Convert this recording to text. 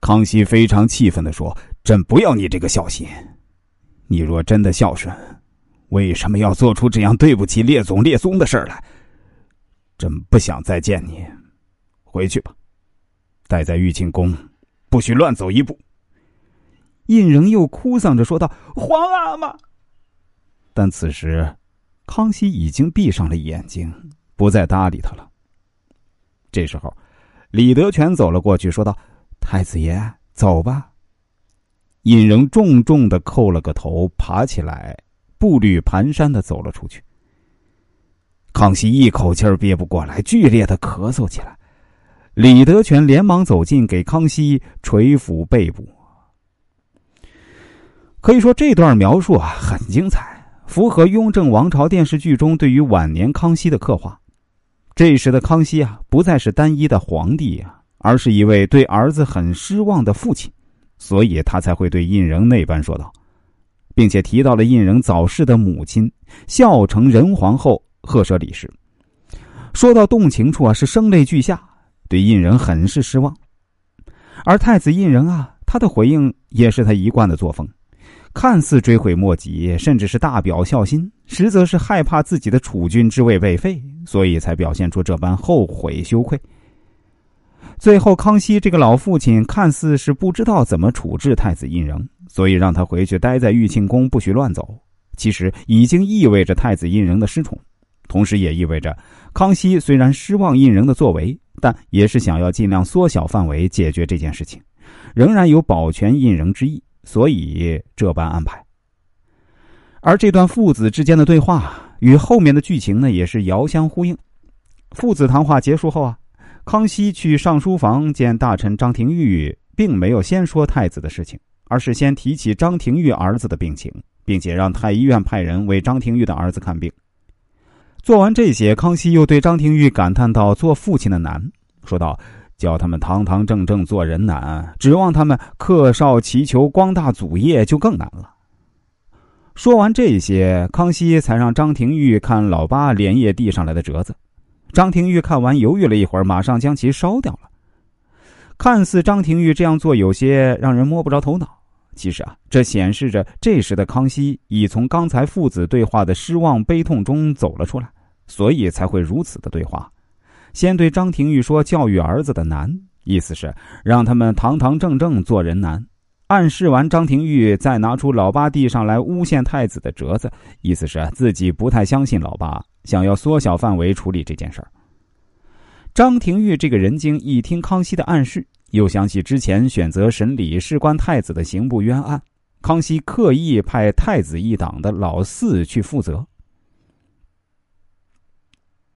康熙非常气愤的说：“朕不要你这个孝心，你若真的孝顺，为什么要做出这样对不起列祖列宗的事来？朕不想再见你，回去吧，待在玉清宫，不许乱走一步。”胤禛又哭丧着说道：“皇阿玛。”但此时，康熙已经闭上了眼睛，不再搭理他了。这时候，李德全走了过去，说道：“太子爷，走吧。”胤禛重重的叩了个头，爬起来，步履蹒跚的走了出去。康熙一口气憋不过来，剧烈的咳嗽起来。李德全连忙走近，给康熙捶抚背部。可以说，这段描述啊很精彩，符合雍正王朝电视剧中对于晚年康熙的刻画。这时的康熙啊，不再是单一的皇帝啊，而是一位对儿子很失望的父亲，所以他才会对胤禛那般说道，并且提到了胤禛早逝的母亲孝成仁皇后赫舍里氏。说到动情处啊，是声泪俱下，对胤禛很是失望。而太子胤禛啊，他的回应也是他一贯的作风。看似追悔莫及，甚至是大表孝心，实则是害怕自己的储君之位被废，所以才表现出这般后悔羞愧。最后，康熙这个老父亲看似是不知道怎么处置太子胤禛，所以让他回去待在玉庆宫，不许乱走。其实已经意味着太子胤禛的失宠，同时也意味着康熙虽然失望胤禛的作为，但也是想要尽量缩小范围解决这件事情，仍然有保全胤禛之意。所以这般安排，而这段父子之间的对话与后面的剧情呢，也是遥相呼应。父子谈话结束后啊，康熙去上书房见大臣张廷玉，并没有先说太子的事情，而是先提起张廷玉儿子的病情，并且让太医院派人为张廷玉的儿子看病。做完这些，康熙又对张廷玉感叹到：“做父亲的难。”说道。叫他们堂堂正正做人难，指望他们克少祈求光大祖业就更难了。说完这些，康熙才让张廷玉看老八连夜递上来的折子。张廷玉看完，犹豫了一会儿，马上将其烧掉了。看似张廷玉这样做有些让人摸不着头脑，其实啊，这显示着这时的康熙已从刚才父子对话的失望悲痛中走了出来，所以才会如此的对话。先对张廷玉说：“教育儿子的难，意思是让他们堂堂正正做人难。”暗示完张廷玉，再拿出老八递上来诬陷太子的折子，意思是自己不太相信老八，想要缩小范围处理这件事儿。张廷玉这个人精，一听康熙的暗示，又想起之前选择审理事关太子的刑部冤案，康熙刻意派太子一党的老四去负责，